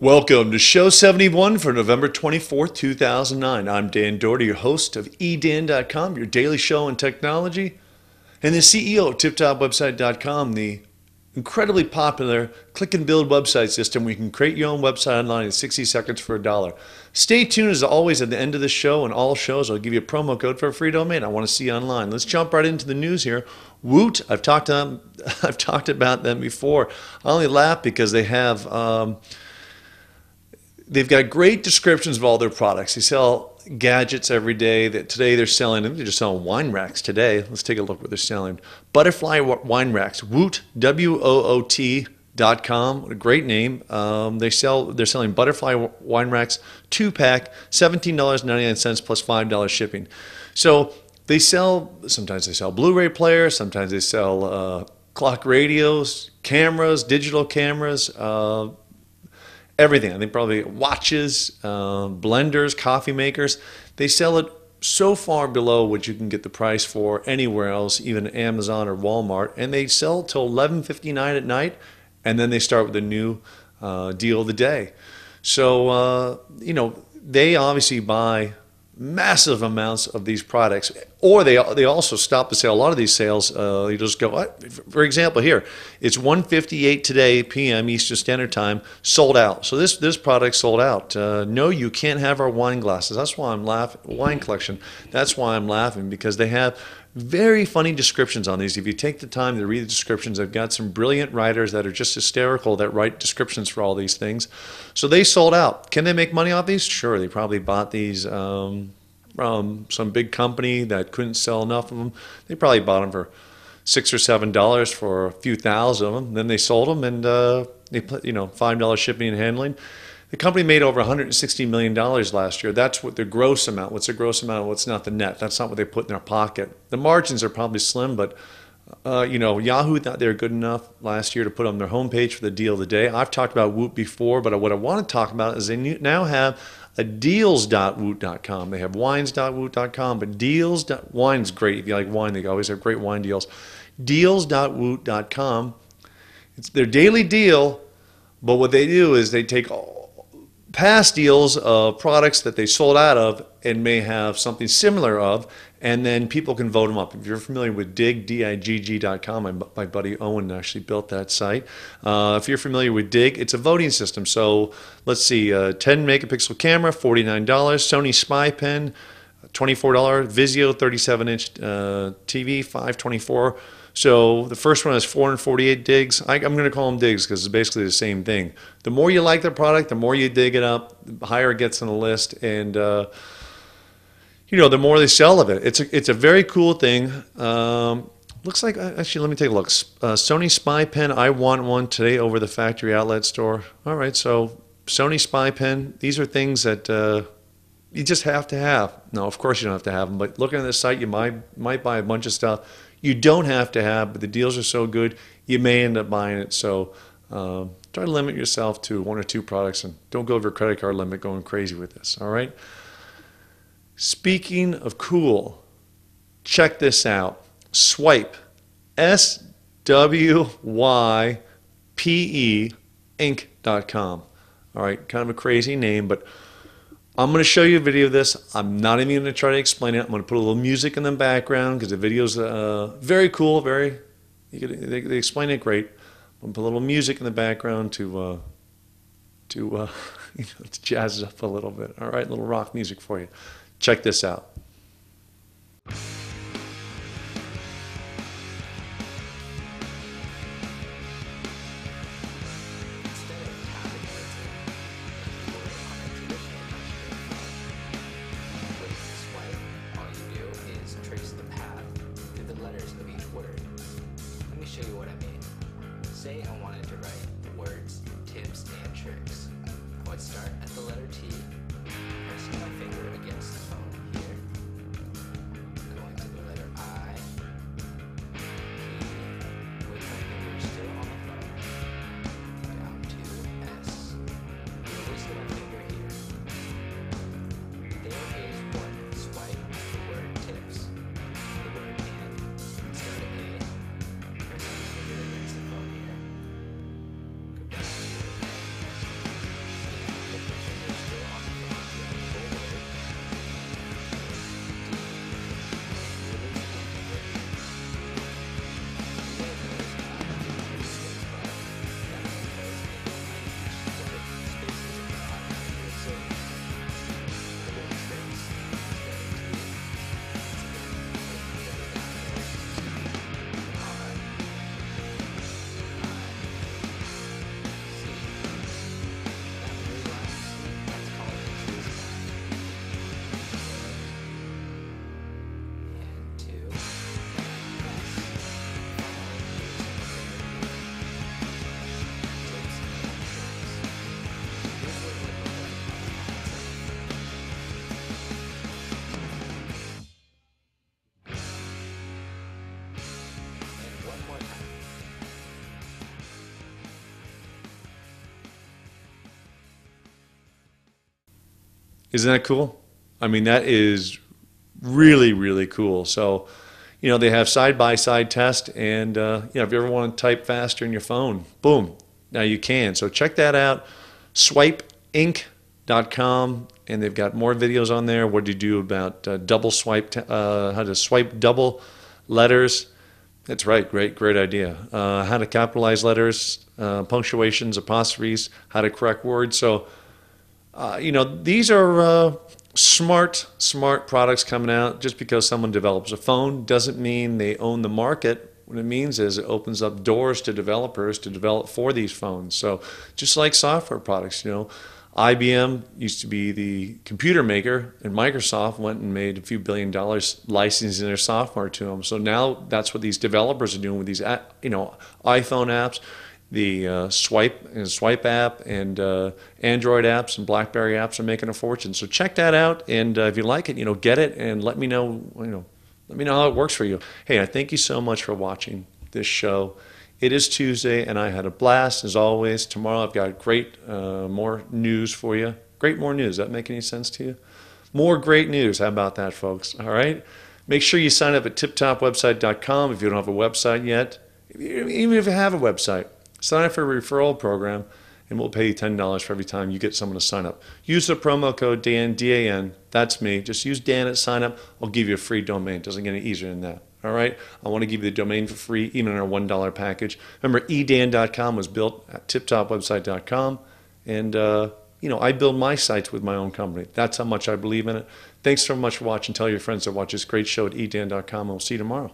Welcome to show 71 for November 24th, 2009. I'm Dan Doherty, your host of edan.com, your daily show on technology, and the CEO of tiptopwebsite.com, the incredibly popular click and build website system where you can create your own website online in 60 seconds for a dollar. Stay tuned as always at the end of the show and all shows I'll give you a promo code for a free domain. I want to see you online. Let's jump right into the news here. Woot, I've talked to them, I've talked about them before. I only laugh because they have um, they've got great descriptions of all their products. They sell gadgets every day. That today they're selling, they're just selling wine racks today. Let's take a look what they're selling. Butterfly wine racks. Woot W O O T dot com. What a great name. Um, they sell. They're selling butterfly wine racks, two pack, seventeen dollars ninety nine cents plus five dollars shipping. So they sell. Sometimes they sell Blu-ray players. Sometimes they sell uh, clock radios, cameras, digital cameras. Uh, everything. I think probably watches, uh, blenders, coffee makers. They sell it so far below what you can get the price for anywhere else, even Amazon or Walmart, and they sell till 11:59 at night, and then they start with a new uh, deal of the day. So uh, you know they obviously buy massive amounts of these products, or they they also stop the sale. A lot of these sales, uh, you just go. For example, here it's 1:58 today p.m. Eastern Standard Time, sold out. So this this product sold out. Uh, no, you can't have our wine glasses. That's why I'm laughing. Wine collection. That's why I'm laughing because they have very funny descriptions on these. If you take the time to read the descriptions, I've got some brilliant writers that are just hysterical that write descriptions for all these things. So they sold out. Can they make money off these? Sure. They probably bought these um, from some big company that couldn't sell enough of them. They probably bought them for six or seven dollars for a few thousand of them. Then they sold them and uh, they put you know five dollars shipping and handling. The company made over 160 million dollars last year. That's what the gross amount. What's the gross amount? What's not the net? That's not what they put in their pocket. The margins are probably slim, but uh, you know, Yahoo thought they were good enough last year to put on their homepage for the deal of the day. I've talked about Woot before, but what I want to talk about is they now have a deals.woot.com. They have wines.woot.com, but deals. Wine's great. If you like wine, they always have great wine deals. Deals.woot.com. It's their daily deal, but what they do is they take past deals of products that they sold out of and may have something similar of, and then people can vote them up. If you're familiar with Digg, D-I-G-G.com, my, my buddy Owen actually built that site. Uh, if you're familiar with Digg, it's a voting system. So let's see, uh, 10 megapixel camera, $49, Sony Spy Pen, $24, Vizio 37 inch uh, TV, 524 so the first one is 448 digs. I, am going to call them digs because it's basically the same thing. The more you like the product, the more you dig it up, the higher it gets on the list, and uh, you know the more they sell of it. It's a it's a very cool thing. Um, looks like uh, actually, let me take a look. Uh, Sony Spy Pen. I want one today over the factory outlet store. All right, so Sony Spy Pen. These are things that. Uh, you just have to have. No, of course you don't have to have them. But looking at the site, you might might buy a bunch of stuff you don't have to have, but the deals are so good, you may end up buying it. So um, try to limit yourself to one or two products and don't go over your credit card limit going crazy with this. All right. Speaking of cool, check this out. Swype, S W Y P E Inc.com. All right, kind of a crazy name, but I'm going to show you a video of this. I'm not even going to try to explain it. I'm going to put a little music in the background because the video's uh, very cool, very, could, they, they, explain it great. I'm going to put a little music in the background to, uh, to, uh, you know, to jazz it up a little bit. All right, a little rock music for you. Check this out. Instead of passing with the word on a traditional temperature with Swype, all you do is trace the path through the letters of each word. Let me show you what I mean. Say I wanted to write the words tips and tricks. I would start at the letter T, pressing my finger against Isn't that cool? I mean, that is really, really cool. So, you know, they have side by side test, and uh, you know, if you ever want to type faster in your phone, boom, now you can. So check that out. SwypeInc.com, and they've got more videos on there. What do you do about uh, double swipe? T- uh, how to swipe double letters? That's right. Great, great idea. Uh, how to capitalize letters, uh, punctuations, apostrophes, how to correct words. So, uh, you know, these are uh, smart, smart products coming out. Just because someone develops a phone doesn't mean they own the market. What it means is it opens up doors to developers to develop for these phones. So, just like software products, you know, IBM used to be the computer maker, and Microsoft went and made a few billion dollars licensing their software to them. So now that's what these developers are doing with these, you know, iPhone apps, the uh, Swype and Swype app, and uh, Android apps and BlackBerry apps are making a fortune. So check that out, and uh, if you like it, you know, get it, and let me know, you know, let me know how it works for you. Hey, I thank you so much for watching this show. It is Tuesday, and I had a blast as always. Tomorrow, I've got great uh, more news for you. Great more news. Does that make any sense to you? More great news. How about that, folks? All right. Make sure you sign up at tiptopwebsite.com if you don't have a website yet. Even if you have a website, sign up for a referral program, and we'll pay you $10 for every time you get someone to sign up. Use the promo code Dan, D A N. That's me. Just use Dan at sign up. I'll give you a free domain. It doesn't get any easier than that. All right. I want to give you the domain for free, even in our $1 package. Remember, edan.com was built at tiptopwebsite.com. And, uh, you know, I build my sites with my own company. That's how much I believe in it. Thanks so much for watching. Tell your friends to watch this great show at edan.com, and we'll see you tomorrow.